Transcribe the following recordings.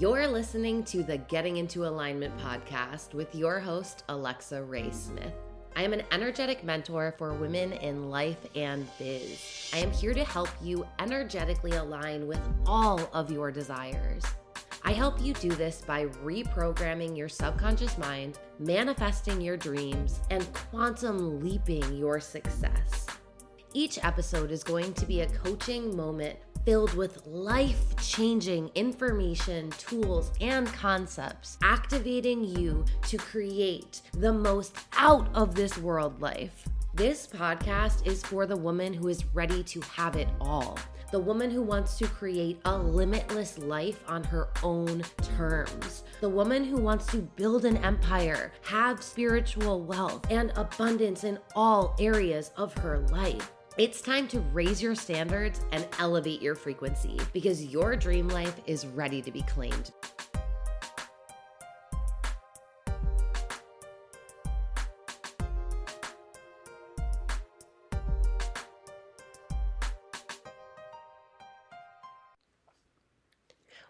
You're listening to the Getting Into Alignment podcast with your host, Alexa Rae Smith. I am an energetic mentor for women in life and biz. I am here to help you energetically align with all of your desires. I help you do this by reprogramming your subconscious mind, manifesting your dreams, and quantum leaping your success. Each episode is going to be a coaching moment filled with life changing information, tools, and concepts, activating you to create the most out of this world life. This podcast is for the woman who is ready to have it all. The woman who wants to create a limitless life on her own terms. The woman who wants to build an empire, have spiritual wealth, and abundance in all areas of her life. It's time to raise your standards and elevate your frequency because your dream life is ready to be claimed.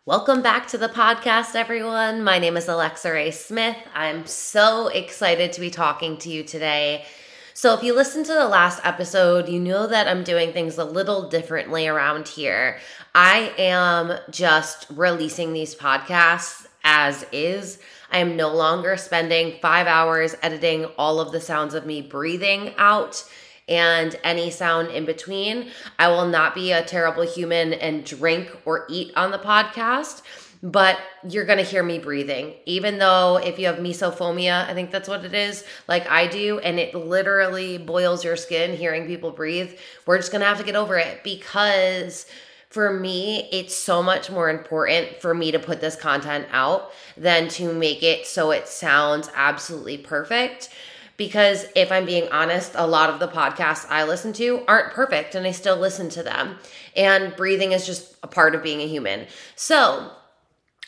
Welcome back to the podcast, everyone. My name is Alexa Rae Smith. I'm so excited to be talking to you today so, if you listen to the last episode, you know that I'm doing things a little differently around here. I am just releasing these podcasts as is. I am no longer spending five hours editing all of the sounds of me breathing out and any sound in between. I will not be a terrible human and drink or eat on the podcast but you're going to hear me breathing. Even though if you have misophonia, I think that's what it is, like I do, and it literally boils your skin hearing people breathe, we're just going to have to get over it because for me, it's so much more important for me to put this content out than to make it so it sounds absolutely perfect. Because if I'm being honest, a lot of the podcasts I listen to aren't perfect and I still listen to them. And breathing is just a part of being a human. So,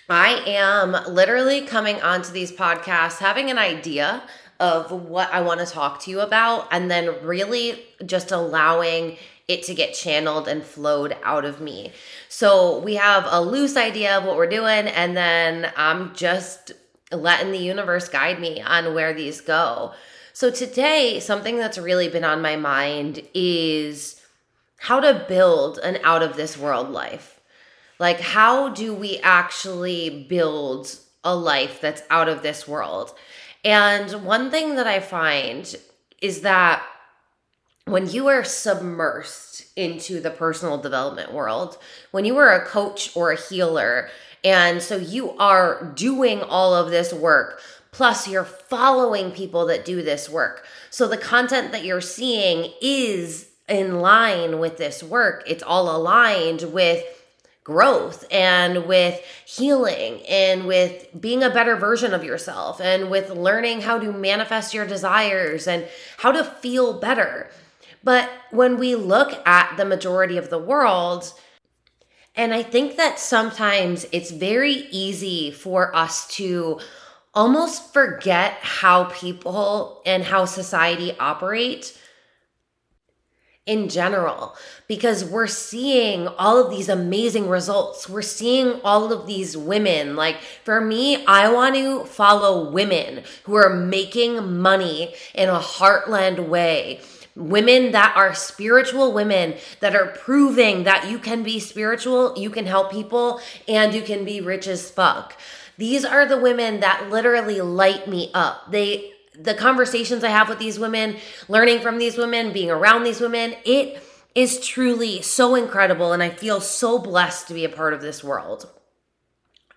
I am literally coming onto these podcasts having an idea of what I want to talk to you about, and then really just allowing it to get channeled and flowed out of me. So we have a loose idea of what we're doing, and then I'm just letting the universe guide me on where these go. So today, something that's really been on my mind is how to build an out of this world life. Like, how do we actually build a life that's out of this world? And one thing that I find is that when you are submersed into the personal development world, when you are a coach or a healer, and so you are doing all of this work, plus you're following people that do this work. So the content that you're seeing is in line with this work, it's all aligned with growth and with healing and with being a better version of yourself and with learning how to manifest your desires and how to feel better. But when we look at the majority of the world, and I think that sometimes it's very easy for us to almost forget how people and how society operate in general because we're seeing all of these amazing results. We're seeing all of these women. Like for me, I want to follow women who are making money in a heartland way. Women that are spiritual women that are proving that you can be spiritual, you can help people, and you can be rich as fuck. These are the women that literally light me up. They the conversations I have with these women, learning from these women, being around these women, it is truly so incredible. And I feel so blessed to be a part of this world.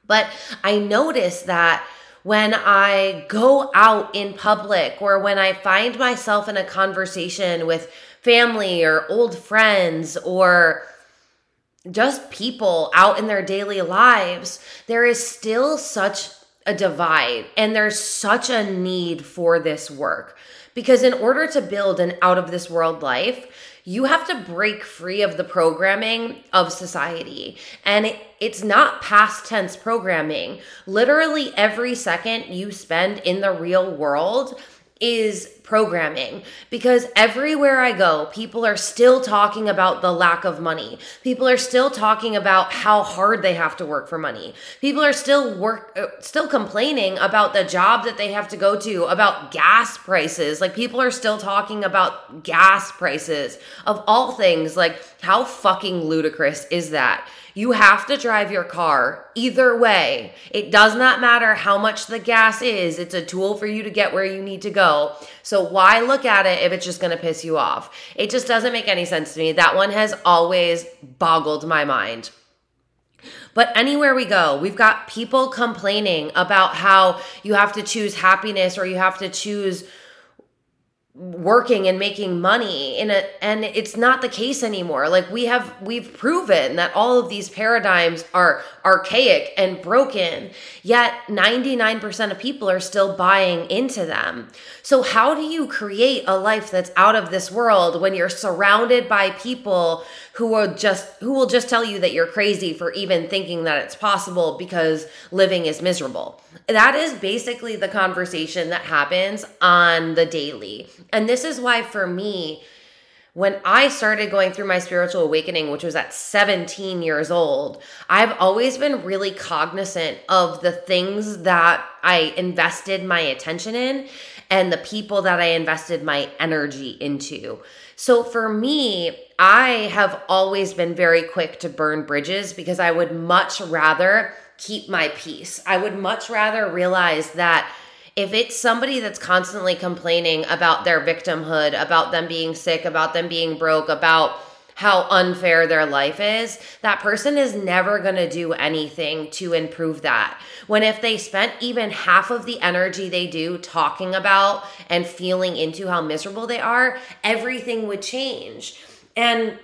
But I notice that when I go out in public or when I find myself in a conversation with family or old friends or just people out in their daily lives, there is still such a divide and there's such a need for this work. Because in order to build an out of this world life you have to break free of the programming of society. And it, it's not past tense programming. Literally every second you spend in the real world is programming because everywhere I go, people are still talking about the lack of money. People are still talking about how hard they have to work for money. People are still work uh, still complaining about the job that they have to go to, about gas prices. Like people are still talking about gas prices of all things. Like how fucking ludicrous is that? You have to drive your car either way. It does not matter how much the gas is, it's a tool for you to get where you need to go. So, why look at it if it's just gonna piss you off? It just doesn't make any sense to me. That one has always boggled my mind. But anywhere we go, we've got people complaining about how you have to choose happiness or you have to choose working and making money in a and it's not the case anymore. Like we have we've proven that all of these paradigms are archaic and broken yet 99% of people are still buying into them. So how do you create a life that's out of this world when you're surrounded by people who will just who will just tell you that you're crazy for even thinking that it's possible because living is miserable. That is basically the conversation that happens on the daily. And this is why for me when I started going through my spiritual awakening, which was at 17 years old, I've always been really cognizant of the things that I invested my attention in and the people that I invested my energy into. So for me, I have always been very quick to burn bridges because I would much rather keep my peace. I would much rather realize that if it's somebody that's constantly complaining about their victimhood, about them being sick, about them being broke, about how unfair their life is, that person is never going to do anything to improve that. When if they spent even half of the energy they do talking about and feeling into how miserable they are, everything would change. And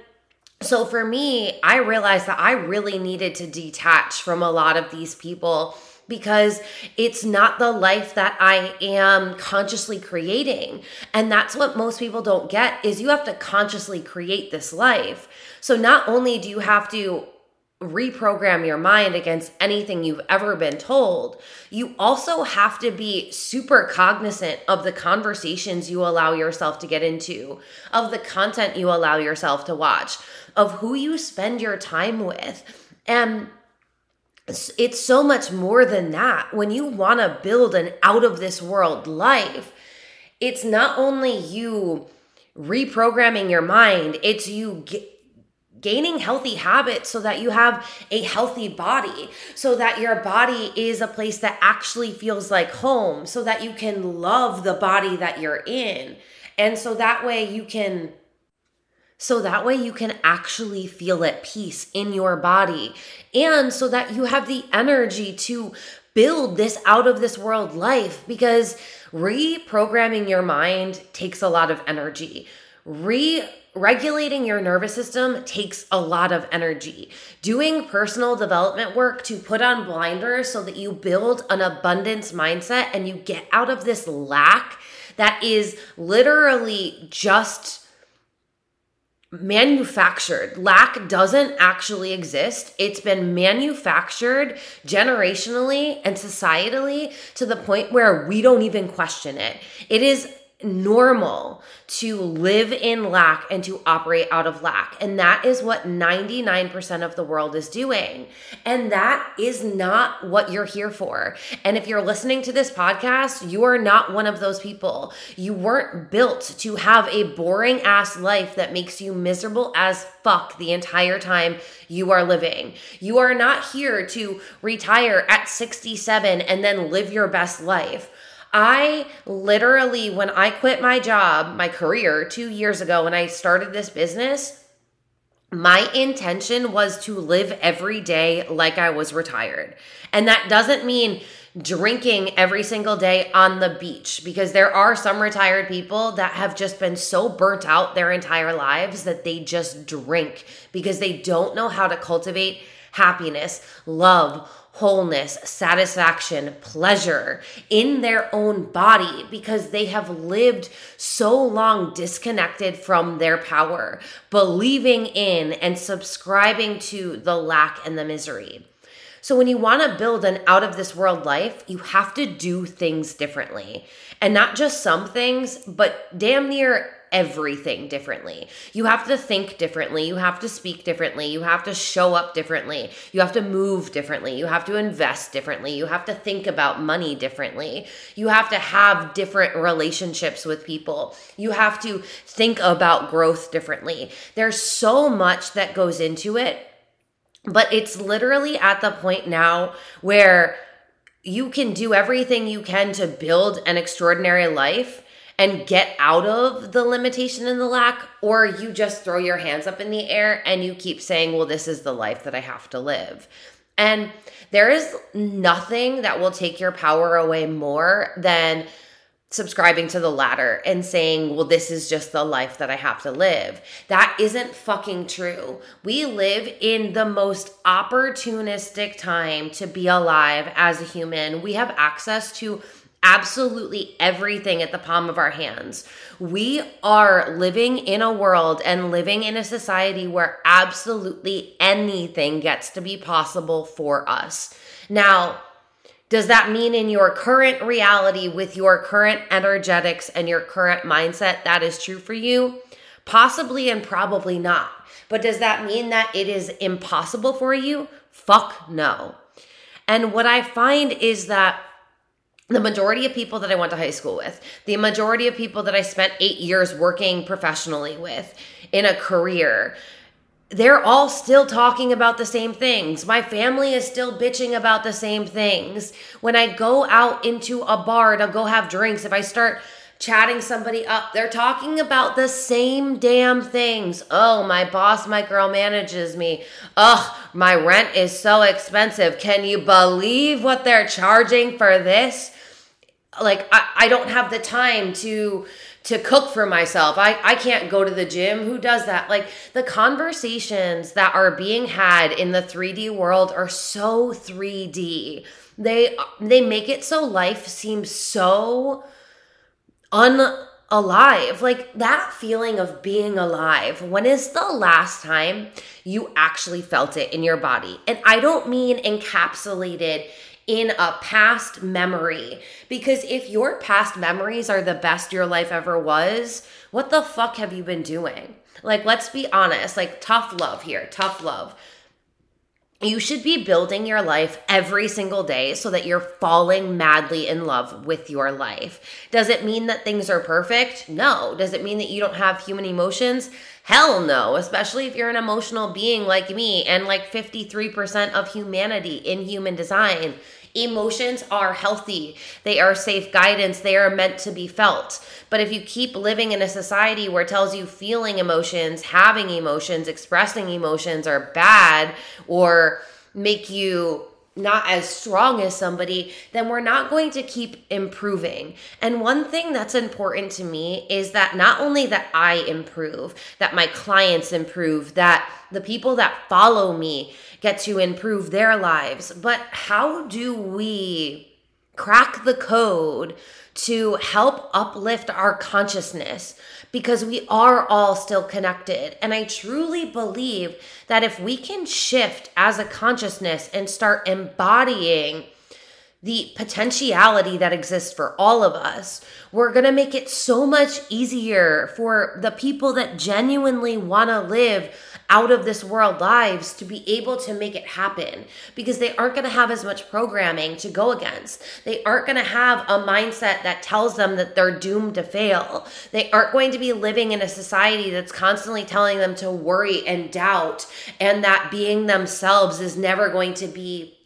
so for me, I realized that I really needed to detach from a lot of these people because it's not the life that I am consciously creating. And that's what most people don't get is you have to consciously create this life. So not only do you have to reprogram your mind against anything you've ever been told, you also have to be super cognizant of the conversations you allow yourself to get into, of the content you allow yourself to watch, of who you spend your time with. And it's so much more than that. When you want to build an out of this world life, it's not only you reprogramming your mind, it's you g- gaining healthy habits so that you have a healthy body, so that your body is a place that actually feels like home, so that you can love the body that you're in. And so that way you can so that way you can actually feel at peace in your body. And so that you have the energy to build this out of this world life because reprogramming your mind takes a lot of energy. Re regulating your nervous system takes a lot of energy. Doing personal development work to put on blinders so that you build an abundance mindset and you get out of this lack that is literally just manufactured. Lack doesn't actually exist. It's been manufactured generationally and societally to the point where we don't even question it. It is normal to live in lack and to operate out of lack. And that is what 99% of the world is doing. And that is not what you're here for. And if you're listening to this podcast, you are not one of those people. You weren't built to have a boring ass life that makes you miserable as fuck the entire time you are living. You are not here to retire at 67 and then live your best life. I literally, when I quit my job, my career two years ago, when I started this business, my intention was to live every day like I was retired. And that doesn't mean drinking every single day on the beach because there are some retired people that have just been so burnt out their entire lives that they just drink because they don't know how to cultivate happiness, love, wholeness, satisfaction, pleasure in their own body because they have lived so long disconnected from their power, believing in and subscribing to the lack and the misery. So, when you want to build an out of this world life, you have to do things differently. And not just some things, but damn near everything differently. You have to think differently. You have to speak differently. You have to show up differently. You have to move differently. You have to invest differently. You have to think about money differently. You have to have different relationships with people. You have to think about growth differently. There's so much that goes into it. But it's literally at the point now where you can do everything you can to build an extraordinary life and get out of the limitation and the lack, or you just throw your hands up in the air and you keep saying, Well, this is the life that I have to live. And there is nothing that will take your power away more than subscribing to the latter and saying, well, this is just the life that I have to live. That isn't fucking true. We live in the most opportunistic time to be alive as a human. We have access to absolutely everything at the palm of our hands. We are living in a world and living in a society where absolutely anything gets to be possible for us. Now, does that mean in your current reality with your current energetics and your current mindset that is true for you? Possibly and probably not. But does that mean that it is impossible for you? Fuck no. And what I find is that the majority of people that I went to high school with, the majority of people that I spent eight years working professionally with in a career, they're all still talking about the same things. My family is still bitching about the same things. When I go out into a bar to go have drinks, if I start chatting somebody up, they're talking about the same damn things. Oh, my boss micromanages me. Ugh, my rent is so expensive. Can you believe what they're charging for this? Like I, I don't have the time to to cook for myself. I, I can't go to the gym. Who does that? Like the conversations that are being had in the 3D world are so 3D. They they make it so life seems so unalive. Like that feeling of being alive. When is the last time you actually felt it in your body? And I don't mean encapsulated in a past memory. Because if your past memories are the best your life ever was, what the fuck have you been doing? Like, let's be honest, like, tough love here, tough love. You should be building your life every single day so that you're falling madly in love with your life. Does it mean that things are perfect? No. Does it mean that you don't have human emotions? Hell no, especially if you're an emotional being like me and like 53% of humanity in human design. Emotions are healthy. They are safe guidance. They are meant to be felt. But if you keep living in a society where it tells you feeling emotions, having emotions, expressing emotions are bad or make you not as strong as somebody, then we're not going to keep improving. And one thing that's important to me is that not only that I improve, that my clients improve, that the people that follow me get to improve their lives, but how do we crack the code to help uplift our consciousness because we are all still connected. And I truly believe that if we can shift as a consciousness and start embodying the potentiality that exists for all of us, we're going to make it so much easier for the people that genuinely want to live out of this world lives to be able to make it happen because they aren't going to have as much programming to go against. They aren't going to have a mindset that tells them that they're doomed to fail. They aren't going to be living in a society that's constantly telling them to worry and doubt and that being themselves is never going to be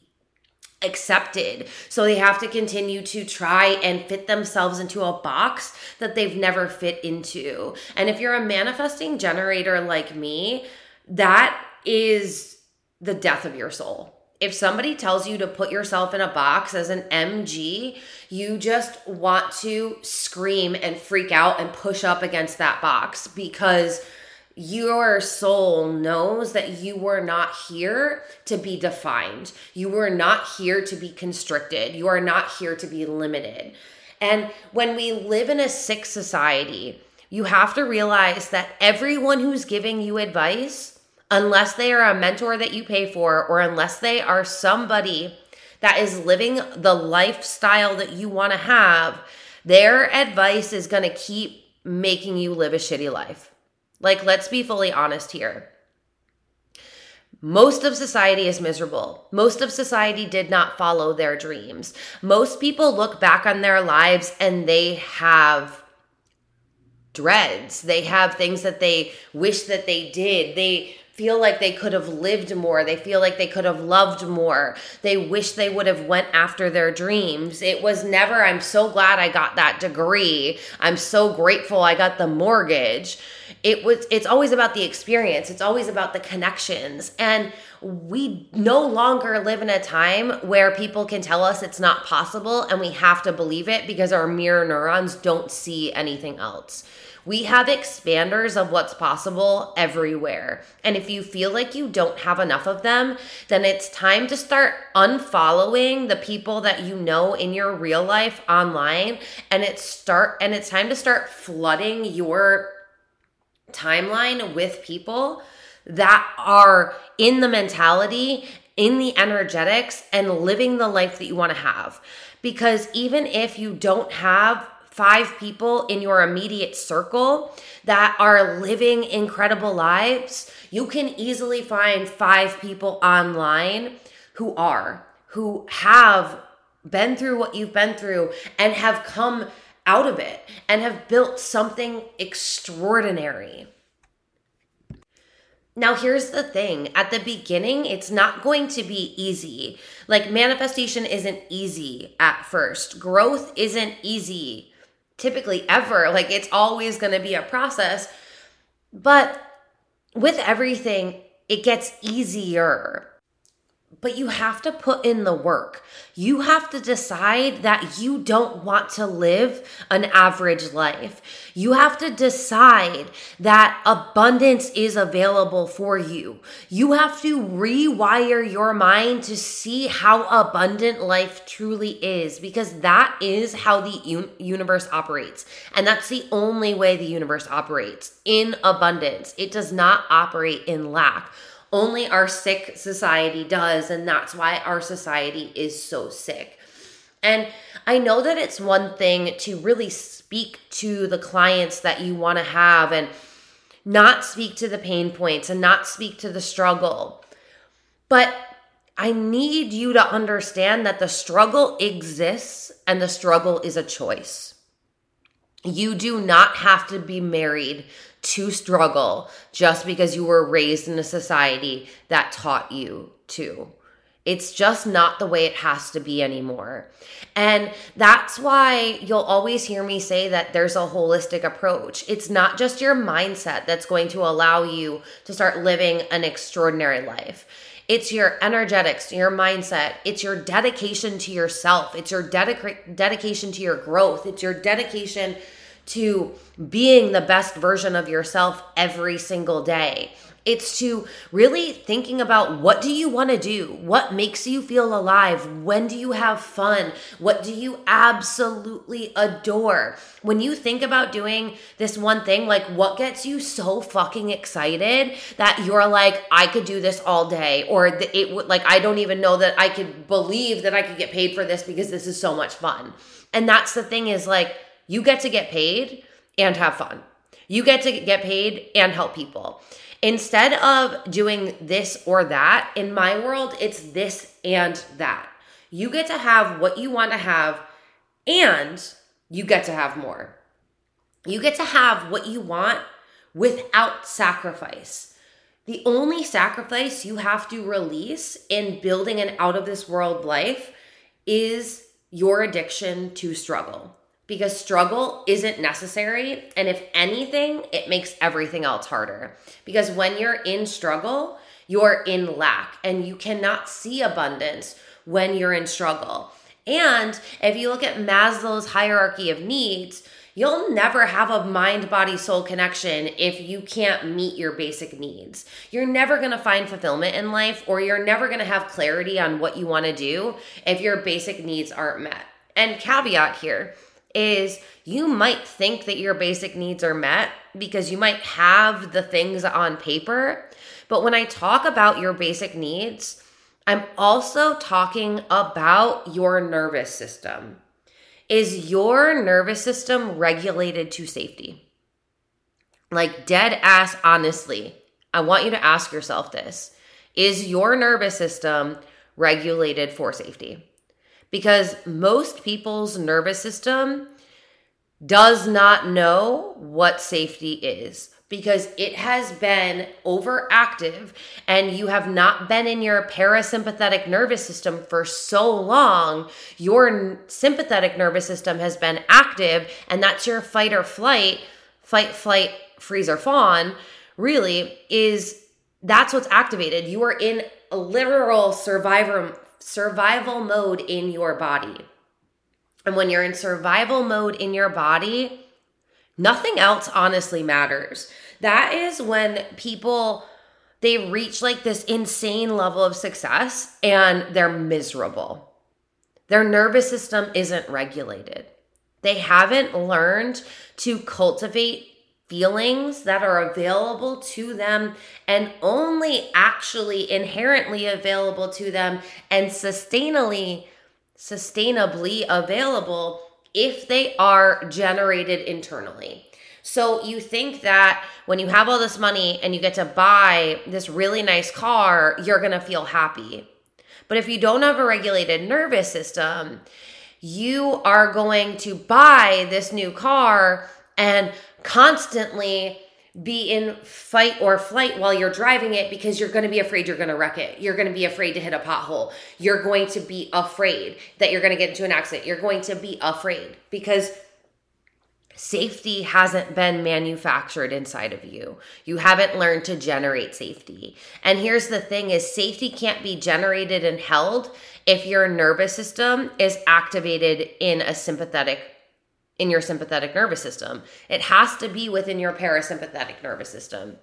accepted. So they have to continue to try and fit themselves into a box that they've never fit into. And if you're a manifesting generator like me, that is the death of your soul. If somebody tells you to put yourself in a box as an MG, you just want to scream and freak out and push up against that box because your soul knows that you were not here to be defined. You were not here to be constricted. You are not here to be limited. And when we live in a sick society, you have to realize that everyone who's giving you advice unless they are a mentor that you pay for, or unless they are somebody that is living the lifestyle that you want to have, their advice is going to keep making you live a shitty life. Like, let's be fully honest here. Most of society is miserable. Most of society did not follow their dreams. Most people look back on their lives and they have dreads. They have things that they wish that they did. They feel like they could have lived more. They feel like they could have loved more. They wish they would have went after their dreams. It was never i'm so glad i got that degree. I'm so grateful i got the mortgage. It was it's always about the experience. It's always about the connections. And we no longer live in a time where people can tell us it's not possible and we have to believe it because our mirror neurons don't see anything else we have expanders of what's possible everywhere. And if you feel like you don't have enough of them, then it's time to start unfollowing the people that you know in your real life online and it's start and it's time to start flooding your timeline with people that are in the mentality, in the energetics, and living the life that you want to have. Because even if you don't have five people in your immediate circle that are living incredible lives, you can easily find five people online who are, who have been through what you've been through and have come out of it and have built something extraordinary. Now, here's the thing at the beginning, it's not going to be easy. Like, manifestation isn't easy at first, growth isn't easy typically ever. Like it's always going to be a process. But with everything, it gets easier but you have to put in the work. You have to decide that you don't want to live an average life. You have to decide that abundance is available for you. You have to rewire your mind to see how abundant life truly is because that is how the un- universe operates. And that's the only way the universe operates in abundance. It does not operate in lack only our sick society does. And that's why our society is so sick. And I know that it's one thing to really speak to the clients that you want to have and not speak to the pain points and not speak to the struggle. But I need you to understand that the struggle exists and the struggle is a choice. You do not have to be married to struggle just because you were raised in a society that taught you to. It's just not the way it has to be anymore. And that's why you'll always hear me say that there's a holistic approach. It's not just your mindset that's going to allow you to start living an extraordinary life. It's your energetics, your mindset. It's your dedication to yourself. It's your dedica- dedication to your growth. It's your dedication to being the best version of yourself every single day. It's to really thinking about what do you want to do? What makes you feel alive? When do you have fun? What do you absolutely adore? When you think about doing this one thing, like what gets you so fucking excited that you're like, I could do this all day, or it would like, I don't even know that I could believe that I could get paid for this because this is so much fun. And that's the thing is like, you get to get paid and have fun. You get to get paid and help people. Instead of doing this or that, in my world, it's this and that. You get to have what you want to have and you get to have more. You get to have what you want without sacrifice. The only sacrifice you have to release in building an out of this world life is your addiction to struggle because struggle isn't necessary. And if anything, it makes everything else harder. Because when you're in struggle, you're in lack and you cannot see abundance when you're in struggle. And if you look at Maslow's hierarchy of needs, you'll never have a mind body soul connection if you can't meet your basic needs. You're never gonna find fulfillment in life, or you're never gonna have clarity on what you wanna do if your basic needs aren't met. And caveat here is you might think that your basic needs are met because you might have the things on paper, But when I talk about your basic needs, I'm also talking about your nervous system. Is your nervous system regulated to safety? Like, dead ass honestly, I want you to ask yourself this Is your nervous system regulated for safety? Because most people's nervous system does not know what safety is because it has been overactive and you have not been in your parasympathetic nervous system for so long, your sympathetic nervous system has been active, and that's your fight or flight, fight, flight, freeze, or fawn, really is that's what's activated. You are in a literal survivor survival mode in your body. And when you're in survival mode in your body, nothing else honestly matters. That is when people they reach like this insane level of success and they're miserable. Their nervous system isn't regulated. They haven't learned to cultivate feelings that are available to them and only actually inherently available to them and sustainably sustainably available if they are generated internally. So you think that when you have all this money and you get to buy this really nice car, you're going to feel happy. But if you don't have a regulated nervous system, you are going to buy this new car and constantly be in fight or flight while you're driving it because you're going to be afraid you're going to wreck it. You're going to be afraid to hit a pothole. You're going to be afraid that you're going to get into an accident. You're going to be afraid because safety hasn't been manufactured inside of you. You haven't learned to generate safety. And here's the thing is safety can't be generated and held if your nervous system is activated in a sympathetic in your sympathetic nervous system. It has to be within your parasympathetic nervous system.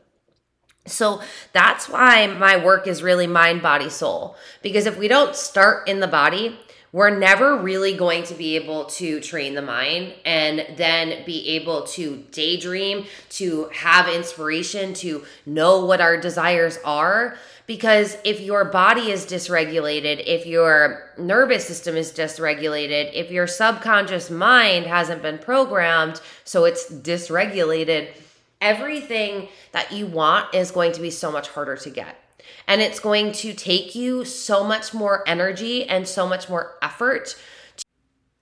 So that's why my work is really mind, body, soul. Because if we don't start in the body, we're never really going to be able to train the mind and then be able to daydream, to have inspiration, to know what our desires are. Because if your body is dysregulated, if your nervous system is dysregulated, if your subconscious mind hasn't been programmed, so it's dysregulated, everything that you want is going to be so much harder to get. And it's going to take you so much more energy and so much more effort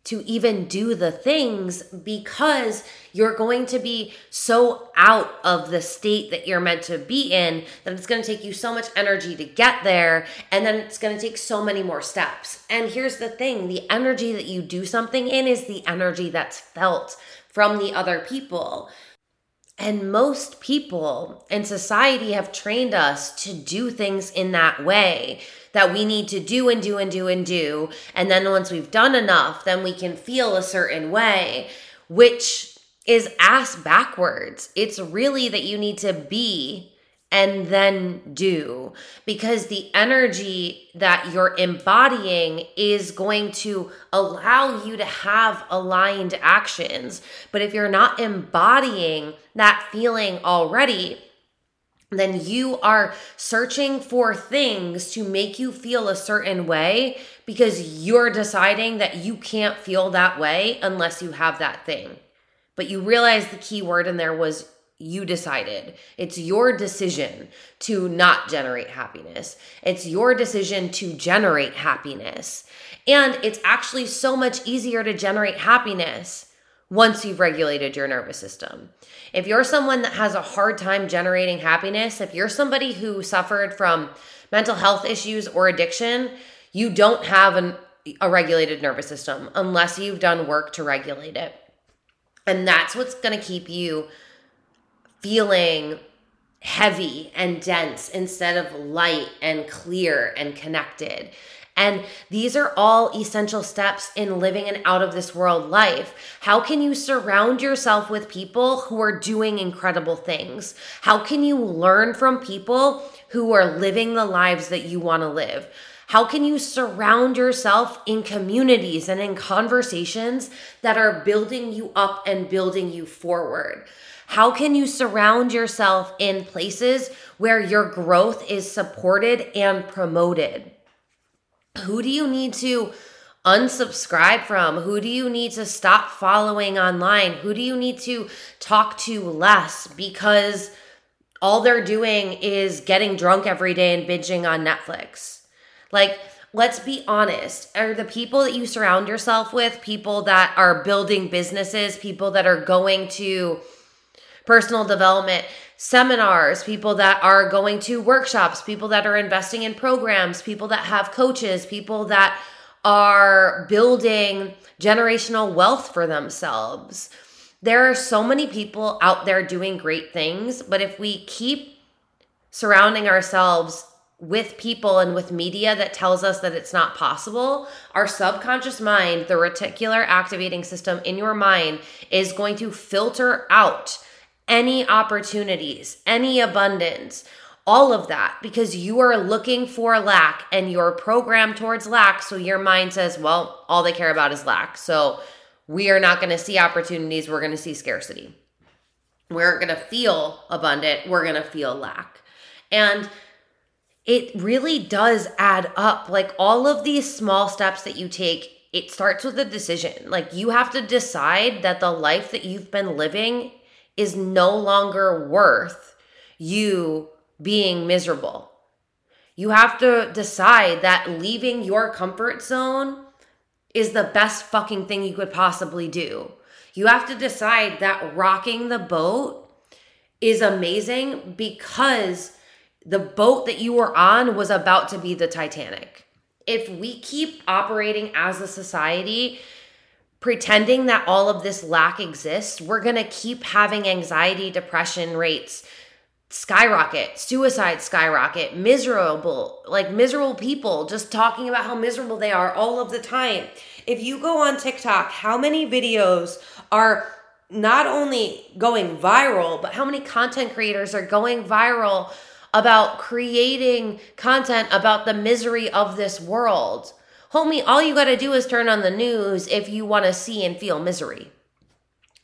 to even do the things because you're going to be so out of the state that you're meant to be in that it's going to take you so much energy to get there and then it's going to take so many more steps. And here's the thing the energy that you do something in is the energy that's felt from the other people. And most people in society have trained us to do things in that way that we need to do and do and do and do. And then once we've done enough, then we can feel a certain way, which is ass backwards. It's really that you need to be and then do because the energy that you're embodying is going to allow you to have aligned actions. But if you're not embodying that feeling already, then you are searching for things to make you feel a certain way because you're deciding that you can't feel that way unless you have that thing. But you realize the key word in there was you decided. It's your decision to not generate happiness. It's your decision to generate happiness. And it's actually so much easier to generate happiness once you've regulated your nervous system. If you're someone that has a hard time generating happiness, if you're somebody who suffered from mental health issues or addiction, you don't have an, a regulated nervous system unless you've done work to regulate it. And that's what's going to keep you feeling heavy and dense instead of light and clear and connected. And these are all essential steps in living an out of this world life. How can you surround yourself with people who are doing incredible things? How can you learn from people who are living the lives that you want to live? How can you surround yourself in communities and in conversations that are building you up and building you forward? How can you surround yourself in places where your growth is supported and promoted? Who do you need to unsubscribe from? Who do you need to stop following online? Who do you need to talk to less because all they're doing is getting drunk every day and binging on Netflix? Like, let's be honest. Are the people that you surround yourself with people that are building businesses, people that are going to personal development seminars, people that are going to workshops, people that are investing in programs, people that have coaches, people that are building generational wealth for themselves. There are so many people out there doing great things, but if we keep surrounding ourselves with people and with media that tells us that it's not possible, our subconscious mind, the reticular activating system in your mind, is going to filter out any opportunities, any abundance, all of that because you are looking for lack and you're programmed towards lack. So your mind says, well, all they care about is lack. So we are not going to see opportunities. We're going to see scarcity. We're going to feel abundant. We're going to feel lack. And it really does add up. Like all of these small steps that you take, it starts with a decision. Like you have to decide that the life that you've been living is no longer worth you being miserable. You have to decide that leaving your comfort zone is the best fucking thing you could possibly do. You have to decide that rocking the boat is amazing because the boat that you were on was about to be the Titanic. If we keep operating as a society pretending that all of this lack exists, we're going to keep having anxiety, depression rates skyrocket, suicide skyrocket, miserable, like miserable people just talking about how miserable they are all of the time. If you go on TikTok, how many videos are not only going viral, but how many content creators are going viral about creating content about the misery of this world? Homie, all you got to do is turn on the news if you want to see and feel misery.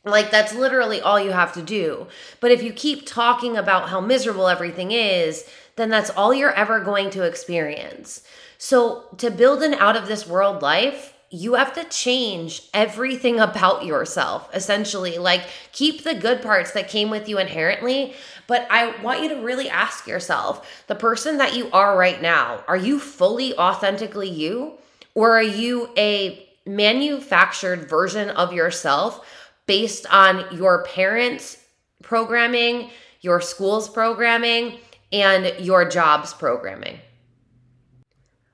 Like, that's literally all you have to do. But if you keep talking about how miserable everything is, then that's all you're ever going to experience. So, to build an out of this world life, you have to change everything about yourself, essentially. Like, keep the good parts that came with you inherently. But I want you to really ask yourself the person that you are right now, are you fully authentically you? Or are you a manufactured version of yourself based on your parents' programming, your school's programming, and your job's programming?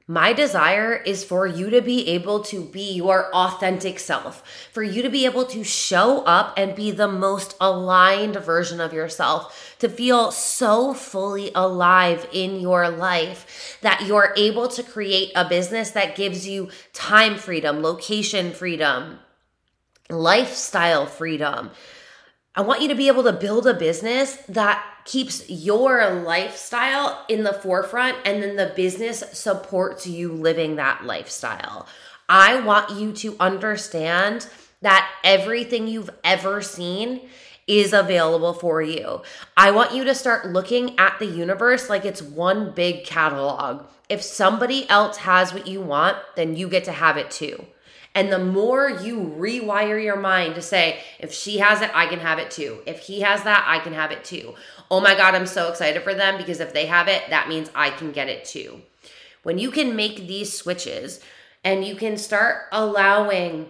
My desire is for you to be able to be your authentic self, for you to be able to show up and be the most aligned version of yourself, to feel so fully alive in your life that you're able to create a business that gives you time freedom, location freedom, lifestyle freedom. I want you to be able to build a business that keeps your lifestyle in the forefront and then the business supports you living that lifestyle. I want you to understand that everything you've ever seen is available for you. I want you to start looking at the universe like it's one big catalog. If somebody else has what you want, then you get to have it too. And the more you rewire your mind to say, if she has it, I can have it too. If he has that, I can have it too. Oh my God, I'm so excited for them because if they have it, that means I can get it too. When you can make these switches and you can start allowing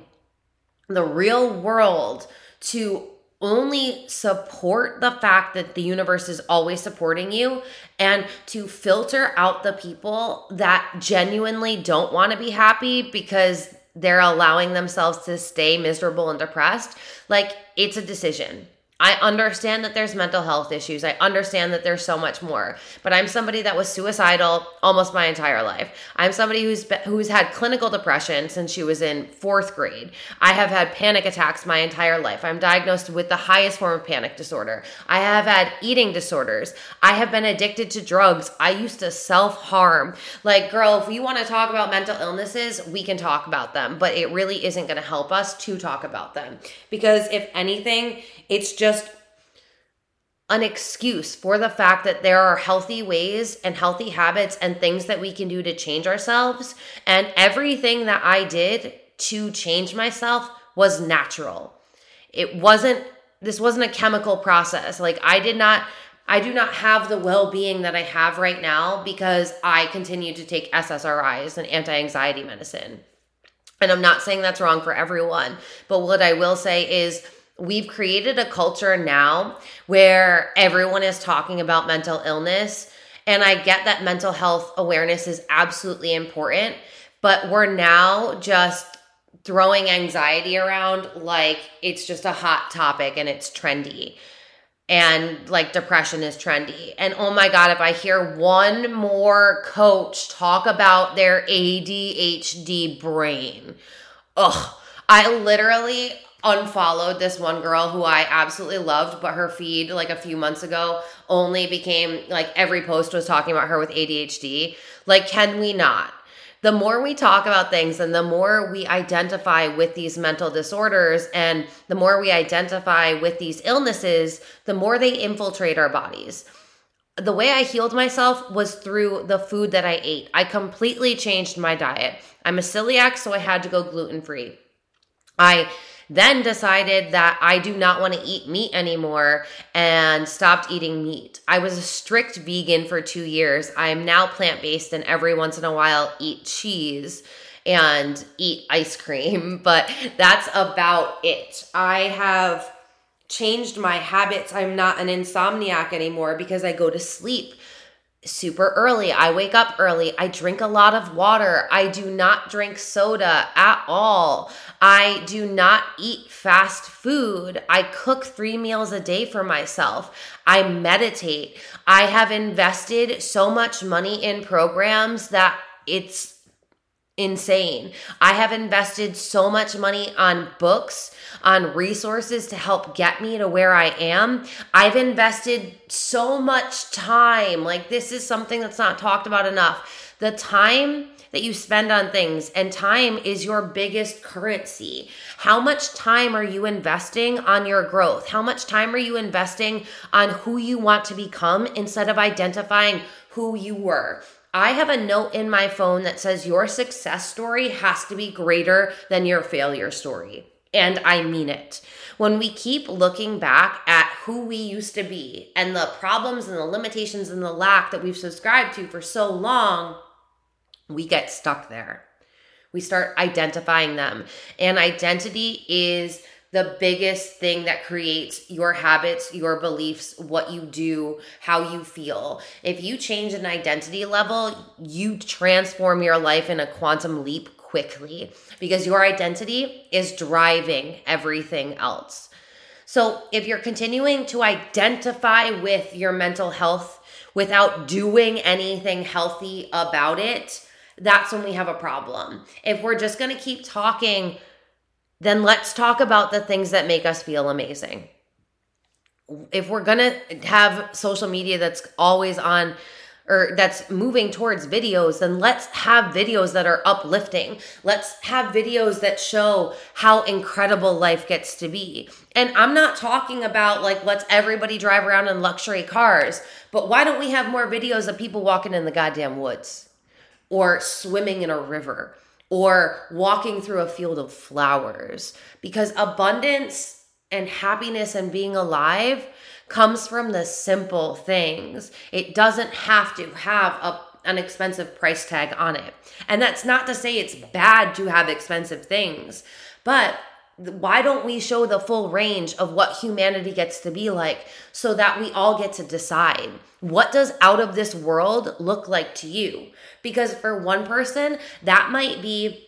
the real world to only support the fact that the universe is always supporting you and to filter out the people that genuinely don't want to be happy because they're allowing themselves to stay miserable and depressed, like it's a decision. I understand that there's mental health issues. I understand that there's so much more. But I'm somebody that was suicidal almost my entire life. I'm somebody who's been, who's had clinical depression since she was in 4th grade. I have had panic attacks my entire life. I'm diagnosed with the highest form of panic disorder. I have had eating disorders. I have been addicted to drugs. I used to self-harm. Like, girl, if you want to talk about mental illnesses, we can talk about them, but it really isn't going to help us to talk about them because if anything, it's just an excuse for the fact that there are healthy ways and healthy habits and things that we can do to change ourselves. And everything that I did to change myself was natural. It wasn't, this wasn't a chemical process. Like, I did not. I do not have the well being that I have right now because I continue to take SSRIs and anti anxiety medicine. And I'm not saying that's wrong for everyone, but what I will say is we've created a culture now where everyone is talking about mental illness. And I get that mental health awareness is absolutely important, but we're now just throwing anxiety around like it's just a hot topic and it's trendy. And like depression is trendy. And oh my God, if I hear one more coach talk about their ADHD brain, ugh, I literally unfollowed this one girl who I absolutely loved, but her feed like a few months ago only became like every post was talking about her with ADHD. Like, can we not? The more we talk about things and the more we identify with these mental disorders and the more we identify with these illnesses, the more they infiltrate our bodies. The way I healed myself was through the food that I ate. I completely changed my diet. I'm a celiac, so I had to go gluten free. I then decided that I do not want to eat meat anymore and stopped eating meat. I was a strict vegan for two years. I'm now plant based and every once in a while eat cheese and eat ice cream, but that's about it. I have changed my habits. I'm not an insomniac anymore because I go to sleep super early. I wake up early. I drink a lot of water. I do not drink soda at all. I do not eat fast food. I cook three meals a day for myself. I meditate. I have invested so much money in programs that it's insane. I have invested so much money on books, on resources to help get me to where I am. I've invested so much time. Like, this is something that's not talked about enough. The time that you spend on things, and time is your biggest currency. How much time are you investing on your growth? How much time are you investing on who you want to become instead of identifying who you were? I have a note in my phone that says your success story has to be greater than your failure story. And I mean it. When we keep looking back at who we used to be and the problems and the limitations and the lack that we've subscribed to for so long, we get stuck there. We start identifying them. And identity is the biggest thing that creates your habits, your beliefs, what you do, how you feel. If you change an identity level, you transform your life in a quantum leap quickly because your identity is driving everything else. So, if you're continuing to identify with your mental health without doing anything healthy about it, that's when we have a problem. If we're just going to keep talking then let's talk about the things that make us feel amazing. If we're going to have social media that's always on or that's moving towards videos, then let's have videos that are uplifting. Let's have videos that show how incredible life gets to be. And I'm not talking about like, let's everybody drive around in luxury cars, but why don't we have more videos of people walking in the goddamn woods or swimming in a river? or walking through a field of flowers because abundance and happiness and being alive comes from the simple things. It doesn't have to have a, an expensive price tag on it. And that's not to say it's bad to have expensive things, but why don't we show the full range of what humanity gets to be like so that we all get to decide what does out of this world look like to you because for one person that might be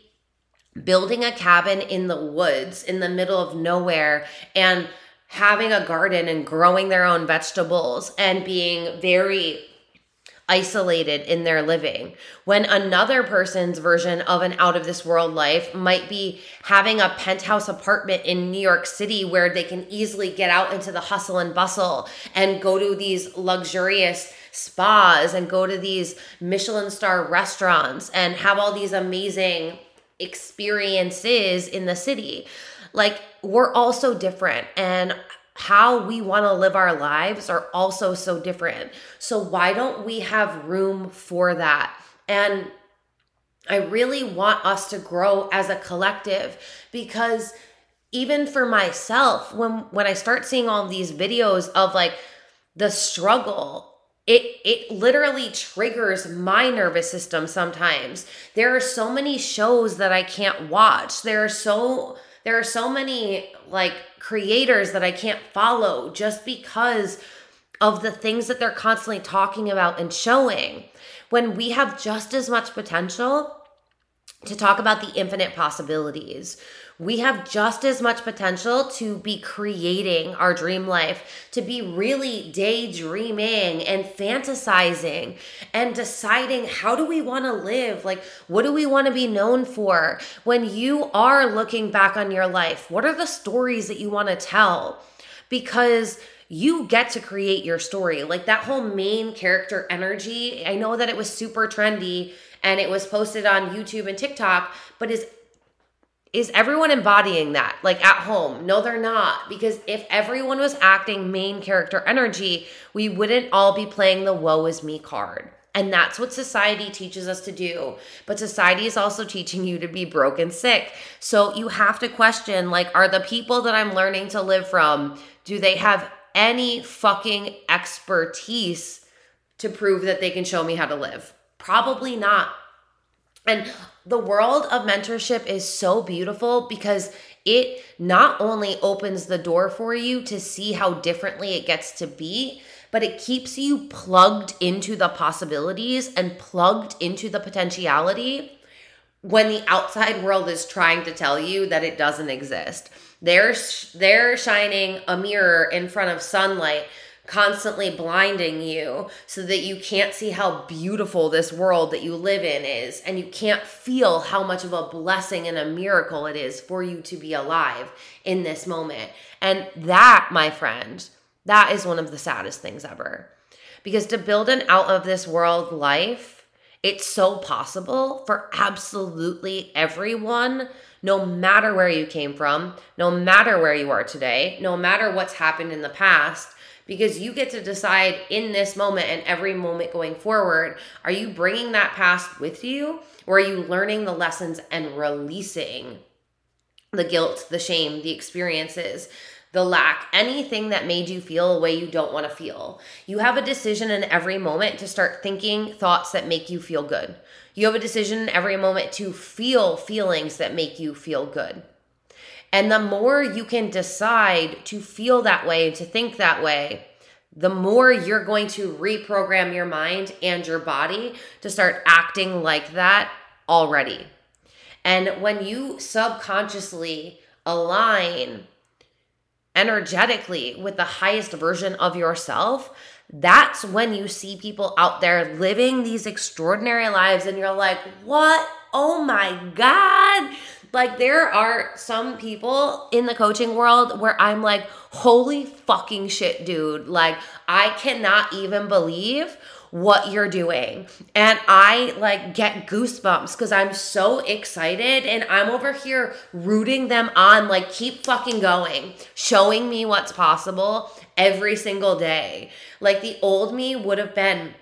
building a cabin in the woods in the middle of nowhere and having a garden and growing their own vegetables and being very isolated in their living. When another person's version of an out of this world life might be having a penthouse apartment in New York City where they can easily get out into the hustle and bustle and go to these luxurious spas and go to these Michelin star restaurants and have all these amazing experiences in the city. Like, we're all so different. And how we want to live our lives are also so different. So, why don't we have room for that? And I really want us to grow as a collective because even for myself when when I start seeing all these videos of like the struggle it it literally triggers my nervous system sometimes there are so many shows that I can't watch there are so there are so many like creators that I can't follow just because of the things that they're constantly talking about and showing. When we have just as much potential to talk about the infinite possibilities, we have just as much potential to be creating our dream life, to be really daydreaming and fantasizing and deciding how do we want to live? Like, what do we want to be known for? When you are looking back on your life, what are the stories that you want to tell? Because you get to create your story. Like that whole main character energy. I know that it was super trendy and it was posted on YouTube and TikTok, but is is everyone embodying that like at home? No they're not. Because if everyone was acting main character energy we wouldn't all be playing the woe is me card. And that's what society teaches us to do. But society is also teaching you to be broken sick. So you have to question like are the people that i'm learning to live from do they have any fucking expertise to prove that they can show me how to live? Probably not. And the world of mentorship is so beautiful because it not only opens the door for you to see how differently it gets to be, but it keeps you plugged into the possibilities and plugged into the potentiality when the outside world is trying to tell you that it doesn't exist. They're they're shining a mirror in front of sunlight constantly blinding you so that you can't see how beautiful this world that you live in is and you can't feel how much of a blessing and a miracle it is for you to be alive in this moment. And that, my friend, that is one of the saddest things ever. Because to build an out of this world life, it's so possible for absolutely everyone no matter where you came from, no matter where you are today, no matter what's happened in the past, because you get to decide in this moment and every moment going forward are you bringing that past with you or are you learning the lessons and releasing the guilt, the shame, the experiences, the lack, anything that made you feel a way you don't want to feel. You have a decision in every moment to start thinking thoughts that make you feel good. You have a decision in every moment to feel feelings that make you feel good. And the more you can decide to feel that way and to think that way, the more you're going to reprogram your mind and your body to start acting like that already. And when you subconsciously align energetically with the highest version of yourself, that's when you see people out there living these extraordinary lives and you're like, what? Oh my God like there are some people in the coaching world where I'm like, holy fucking shit, dude. Like I cannot even believe what you're doing. And I like get goosebumps because I'm so excited and I'm over here rooting them on, like, keep fucking going, showing me what's possible every single day. Like, the old me would have been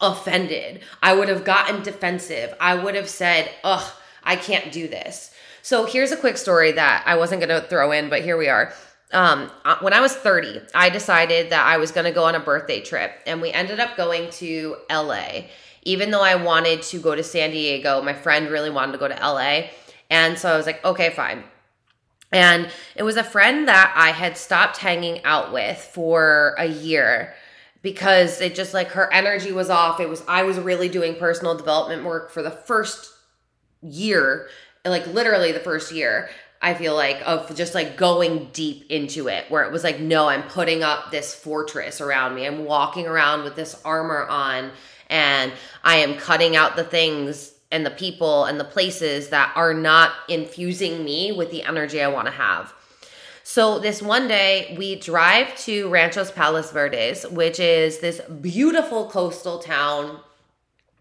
offended. I would have gotten defensive. I would have said, ugh I can't do this. So here's a quick story that I wasn't going to throw in, but here we are. Um, uh, when I was 30, I decided that I was going to go on a birthday trip, and we ended up going to LA. Even though I wanted to go to San Diego, my friend really wanted to go to LA. And so I was like, okay, fine. And it was a friend that I had stopped hanging out with for a year because it just like her energy was off. It was, I was really doing personal development work for the first year, like literally the first year, I feel like of just like going deep into it where it was like no I'm putting up this fortress around me I'm walking around with this armor on and I am cutting out the things and the people and the places that are not infusing me with the energy I want to have. So this one day we drive to Ranchos Palos Verdes, which is this beautiful coastal town,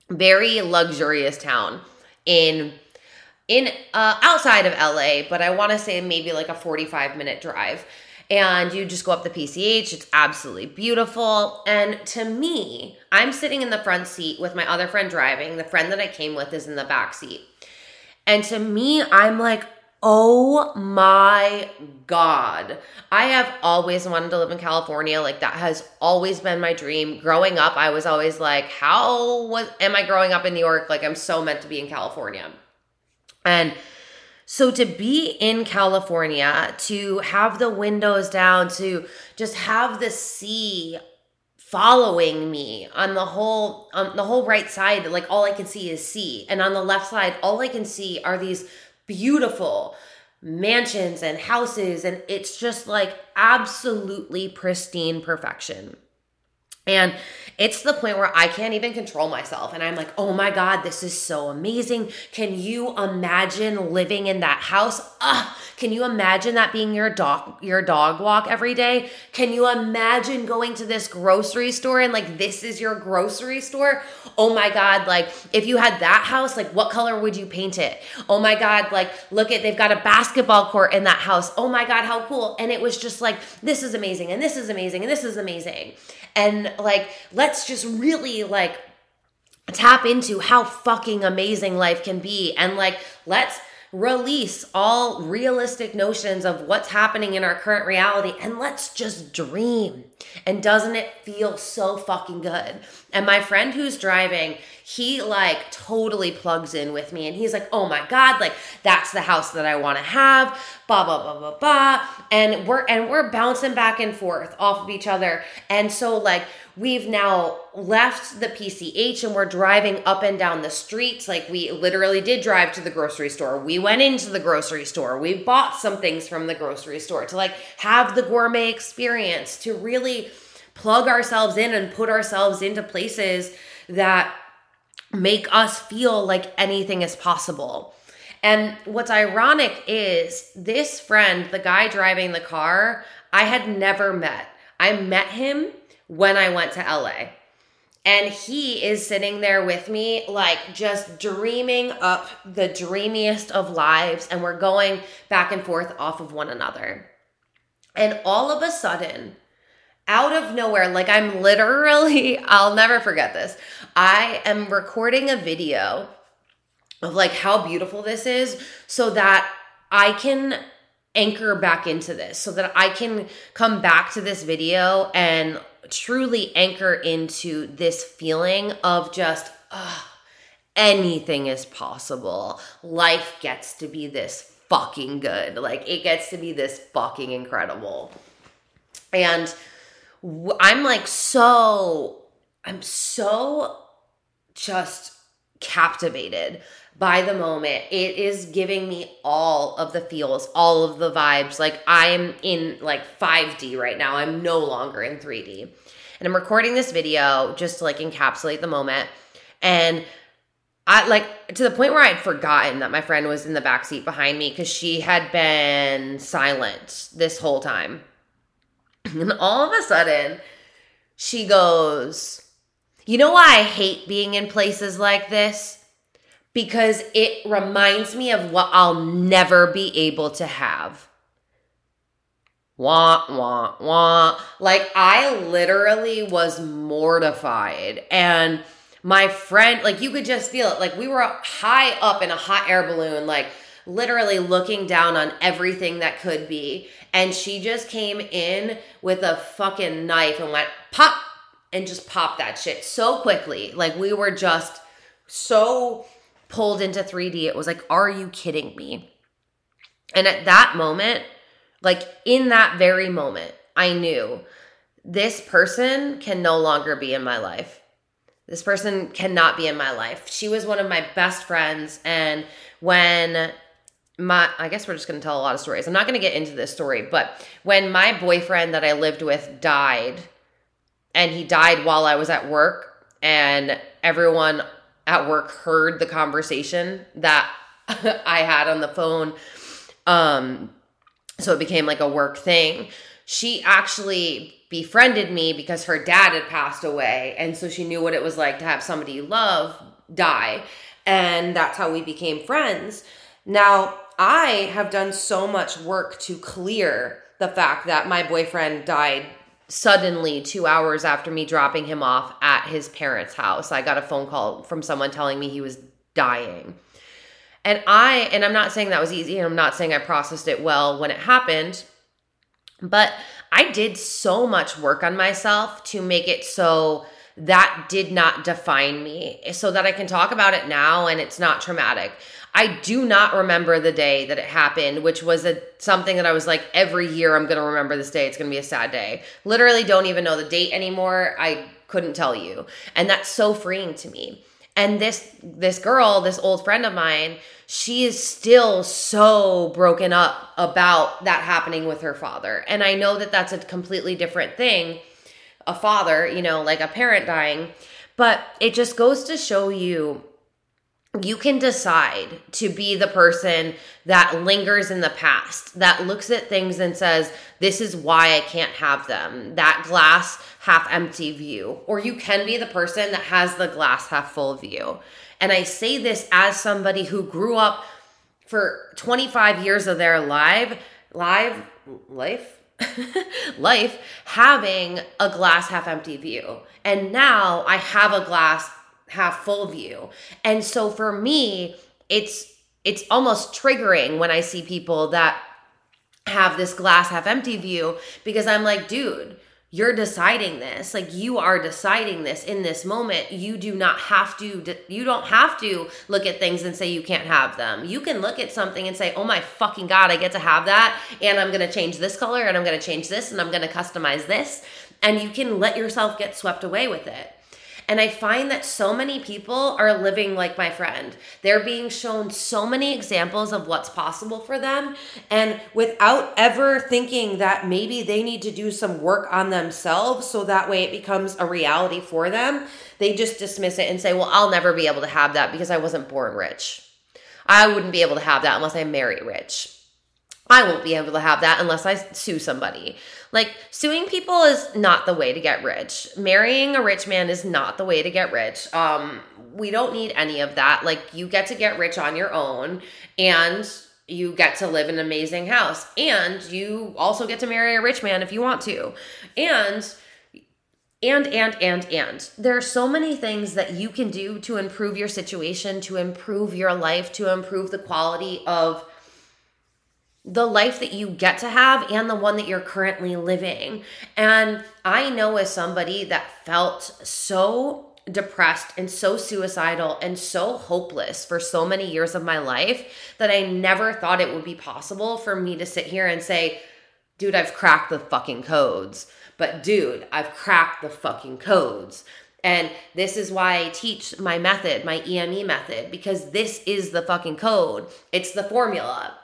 very luxurious town in in uh, outside of LA, but I want to say maybe like a 45 minute drive. And you just go up the PCH. It's absolutely beautiful. And to me, I'm sitting in the front seat with my other friend driving. The friend that I came with is in the back seat. And to me, I'm like, oh my God. I have always wanted to live in California. Like that has always been my dream. Growing up, I was always like, how was am I growing up in New York? Like I'm so meant to be in California. And so to be in California, to have the windows down, to just have the sea following me on the whole on the whole right side, like all I can see is sea. And on the left side, all I can see are these beautiful mansions and houses and it's just like absolutely pristine perfection. And it's the point where I can't even control myself. And I'm like, oh my God, this is so amazing. Can you imagine living in that house? Ah, can you imagine that being your dog, your dog walk every day? Can you imagine going to this grocery store and like this is your grocery store? Oh my God, like if you had that house, like what color would you paint it? Oh my God, like look at they've got a basketball court in that house. Oh my God, how cool. And it was just like, this is amazing, and this is amazing, and this is amazing and like let's just really like tap into how fucking amazing life can be and like let's release all realistic notions of what's happening in our current reality and let's just dream. And doesn't it feel so fucking good? And my friend who's driving, he like totally plugs in with me and he's like, oh my God, like that's the house that I want to have, blah, blah, blah, blah, blah. And we're, and we're bouncing back and forth off of each other. And so like, we've now left the PCH and we're driving up and down the streets. Like we literally did drive to the grocery store. We went into the grocery store. We bought some things from the grocery store to like have the gourmet experience, to really plug ourselves in and put ourselves into places that make us feel like anything is possible. And what's ironic is this friend, the guy driving the car, I had never met. I met him when I went to LA. And he is sitting there with me, like just dreaming up the dreamiest of lives. And we're going back and forth off of one another. And all of a sudden, out of nowhere, like I'm literally, I'll never forget this. I am recording a video of like how beautiful this is so that I can anchor back into this, so that I can come back to this video and truly anchor into this feeling of just, anything is possible. Life gets to be this fucking good. Like, it gets to be this fucking incredible. And I'm like, so, I'm so just captivated by the moment. It is giving me all of the feels, all of the vibes. Like I'm in like 5D right now. I'm no longer in 3D. And I'm recording this video just to like encapsulate the moment. And I like to the point where I'd forgotten that my friend was in the back seat behind me because she had been silent this whole time. And all of a sudden, she goes, You know why I hate being in places like this? Because it reminds me of what I'll never be able to have. Wah, wah, wah. Like, I literally was mortified. And my friend, like, you could just feel it. Like, we were high up in a hot air balloon, like, literally looking down on everything that could be. And she just came in with a fucking knife and went pop and just popped that shit so quickly. Like, we were just so pulled into 3D. It was like, are you kidding me? And at that moment, like in that very moment, I knew this person can no longer be in my life. This person cannot be in my life. She was one of my best friends. And when my I guess we're just going to tell a lot of stories. I'm not going to get into this story, but when my boyfriend that I lived with died and he died while I was at work and everyone at work heard the conversation that I had on the phone um so it became like a work thing. She actually befriended me because her dad had passed away and so she knew what it was like to have somebody you love die and that's how we became friends. Now, I have done so much work to clear the fact that my boyfriend died suddenly two hours after me dropping him off at his parents' house. I got a phone call from someone telling me he was dying. And I, and I'm not saying that was easy, and I'm not saying I processed it well when it happened, but I did so much work on myself to make it so that did not define me so that I can talk about it now and it's not traumatic. I do not remember the day that it happened, which was a something that I was like every year I'm going to remember this day. It's going to be a sad day. Literally don't even know the date anymore. I couldn't tell you. And that's so freeing to me. And this this girl, this old friend of mine, she is still so broken up about that happening with her father. And I know that that's a completely different thing a father, you know, like a parent dying. But it just goes to show you you can decide to be the person that lingers in the past, that looks at things and says, This is why I can't have them, that glass half empty view. Or you can be the person that has the glass half full view. And I say this as somebody who grew up for 25 years of their life, live life life having a glass half empty view. And now I have a glass half full view. And so for me, it's it's almost triggering when I see people that have this glass half empty view because I'm like, dude, you're deciding this. Like you are deciding this in this moment. You do not have to you don't have to look at things and say you can't have them. You can look at something and say oh my fucking god i get to have that and i'm going to change this color and i'm going to change this and i'm going to customize this and you can let yourself get swept away with it and I find that so many people are living like my friend. They're being shown so many examples of what's possible for them. And without ever thinking that maybe they need to do some work on themselves so that way it becomes a reality for them, they just dismiss it and say, well, I'll never be able to have that because I wasn't born rich. I wouldn't be able to have that unless I marry rich. I won't be able to have that unless I sue somebody. Like, suing people is not the way to get rich. Marrying a rich man is not the way to get rich. Um, we don't need any of that. Like, you get to get rich on your own and you get to live in an amazing house. And you also get to marry a rich man if you want to. And and and and and there are so many things that you can do to improve your situation to improve your life to improve the quality of the life that you get to have and the one that you're currently living. And I know as somebody that felt so depressed and so suicidal and so hopeless for so many years of my life that I never thought it would be possible for me to sit here and say, dude, I've cracked the fucking codes. But dude, I've cracked the fucking codes. And this is why I teach my method, my EME method, because this is the fucking code. It's the formula.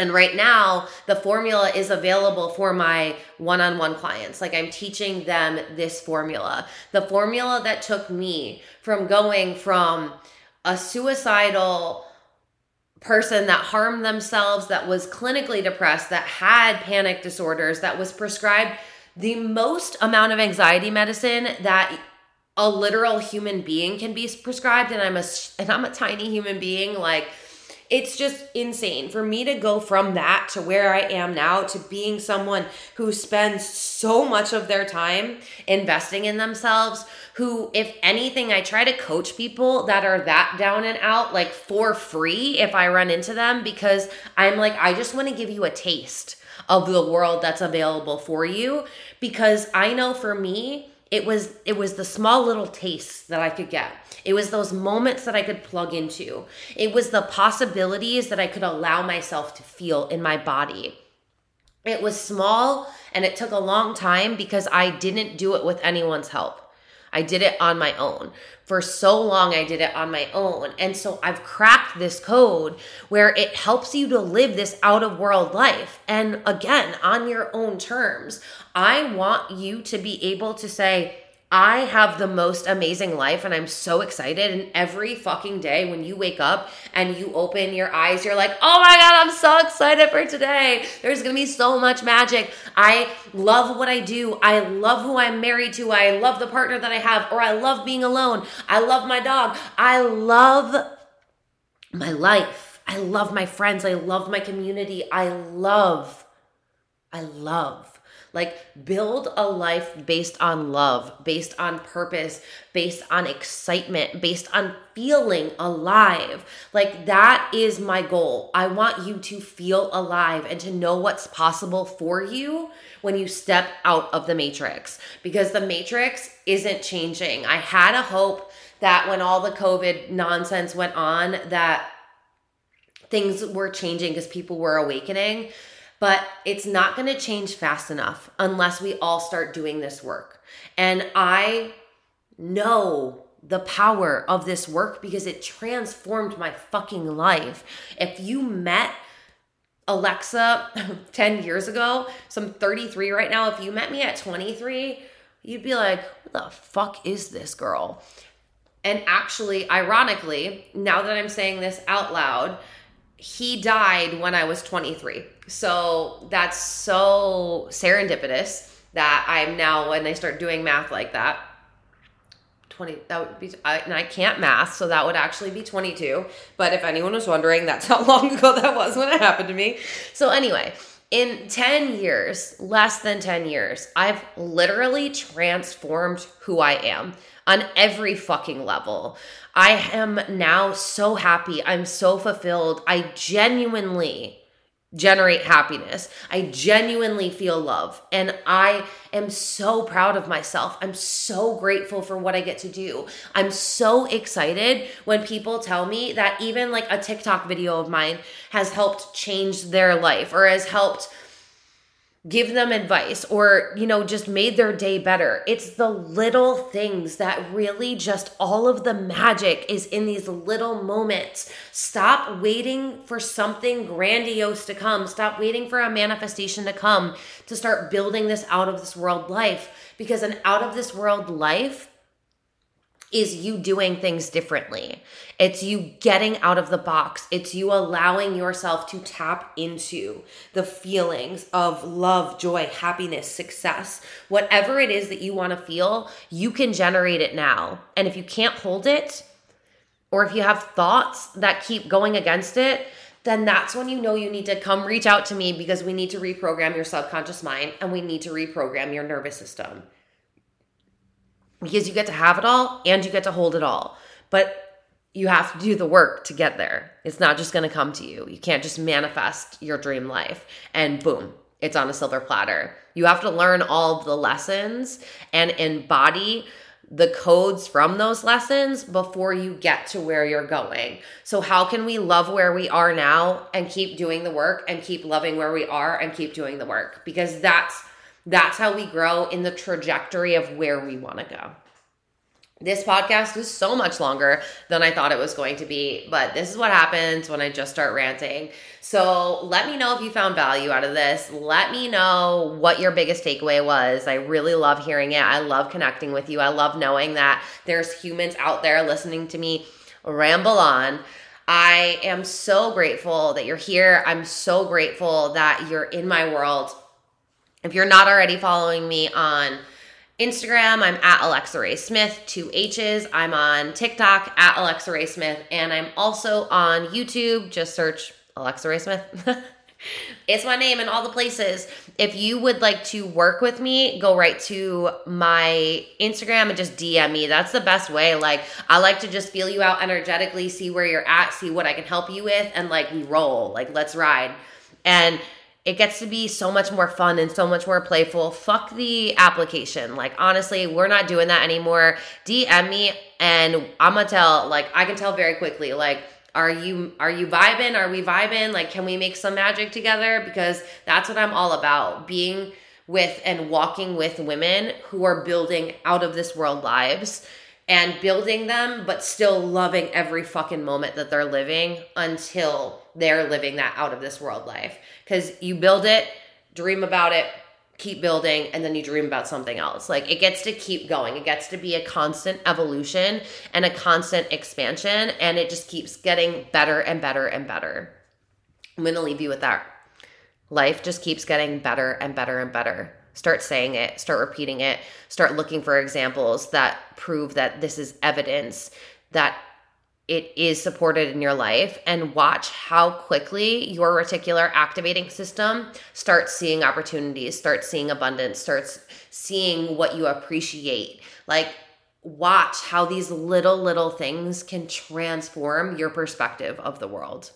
And right now, the formula is available for my one on one clients. Like I'm teaching them this formula. The formula that took me from going from a suicidal person that harmed themselves, that was clinically depressed, that had panic disorders, that was prescribed the most amount of anxiety medicine that a literal human being can be prescribed and I'm a and I'm a tiny human being like it's just insane for me to go from that to where I am now to being someone who spends so much of their time investing in themselves. Who, if anything, I try to coach people that are that down and out, like for free if I run into them, because I'm like, I just want to give you a taste of the world that's available for you. Because I know for me, it was it was the small little tastes that I could get. It was those moments that I could plug into. It was the possibilities that I could allow myself to feel in my body. It was small and it took a long time because I didn't do it with anyone's help. I did it on my own. For so long, I did it on my own. And so I've cracked this code where it helps you to live this out of world life. And again, on your own terms. I want you to be able to say, I have the most amazing life and I'm so excited. And every fucking day when you wake up and you open your eyes, you're like, oh my God, I'm so excited for today. There's gonna be so much magic. I love what I do. I love who I'm married to. I love the partner that I have, or I love being alone. I love my dog. I love my life. I love my friends. I love my community. I love, I love like, build a life based on love, based on purpose, based on excitement, based on feeling alive. Like, that is my goal. I want you to feel alive and to know what's possible for you when you step out of the matrix because the matrix isn't changing. I had a hope that when all the COVID nonsense went on, that things were changing because people were awakening but it's not going to change fast enough unless we all start doing this work. And I know the power of this work because it transformed my fucking life. If you met Alexa 10 years ago, so I'm 33 right now, if you met me at 23, you'd be like, what the fuck is this girl? And actually, ironically, now that I'm saying this out loud, he died when I was 23. So that's so serendipitous that I'm now, when I start doing math like that, 20, that would be, I, and I can't math, so that would actually be 22. But if anyone was wondering, that's how long ago that was when it happened to me. So, anyway, in 10 years, less than 10 years, I've literally transformed who I am on every fucking level. I am now so happy. I'm so fulfilled. I genuinely generate happiness. I genuinely feel love. And I am so proud of myself. I'm so grateful for what I get to do. I'm so excited when people tell me that even like a TikTok video of mine has helped change their life or has helped give them advice or, you know, just made their day better. It's the little things that really just all of the magic is in these little moments. Stop waiting for something grandiose to come. Stop waiting for a manifestation to come to start building this out of this world life because an out of this world life is you doing things differently. It's you getting out of the box. It's you allowing yourself to tap into the feelings of love, joy, happiness, success. Whatever it is that you want to feel, you can generate it now. And if you can't hold it, or if you have thoughts that keep going against it, then that's when you know you need to come reach out to me because we need to reprogram your subconscious mind and we need to reprogram your nervous system because you get to have it all and you get to hold it all. But you have to do the work to get there. It's not just going to come to you. You can't just manifest your dream life and boom, it's on a silver platter. You have to learn all the lessons and embody the codes from those lessons before you get to where you're going. So, how can we love where we are now and keep doing the work and keep loving where we are and keep doing the work? Because that's that's how we grow in the trajectory of where we want to go. This podcast is so much longer than I thought it was going to be, but this is what happens when I just start ranting. So let me know if you found value out of this. Let me know what your biggest takeaway was. I really love hearing it. I love connecting with you. I love knowing that there's humans out there listening to me ramble on. I am so grateful that you're here. I'm so grateful that you're in my world. If you're not already following me on Instagram, I'm at Alexa Rae Smith, two H's. I'm on TikTok at Alexa Rae Smith, and I'm also on YouTube. Just search Alexa Rae Smith. it's my name in all the places. If you would like to work with me, go right to my Instagram and just DM me. That's the best way. Like, I like to just feel you out energetically, see where you're at, see what I can help you with, and like, we roll. Like, let's ride. And it gets to be so much more fun and so much more playful. Fuck the application. Like, honestly, we're not doing that anymore. DM me and I'm gonna tell, like, I can tell very quickly, like, are you are you vibing? Are we vibing? Like, can we make some magic together? Because that's what I'm all about. Being with and walking with women who are building out of this world lives and building them, but still loving every fucking moment that they're living until they're living that out of this world life. Because you build it, dream about it, keep building, and then you dream about something else. Like it gets to keep going. It gets to be a constant evolution and a constant expansion, and it just keeps getting better and better and better. I'm gonna leave you with that. Life just keeps getting better and better and better. Start saying it, start repeating it, start looking for examples that prove that this is evidence that it is supported in your life and watch how quickly your reticular activating system starts seeing opportunities, starts seeing abundance, starts seeing what you appreciate. Like, watch how these little, little things can transform your perspective of the world.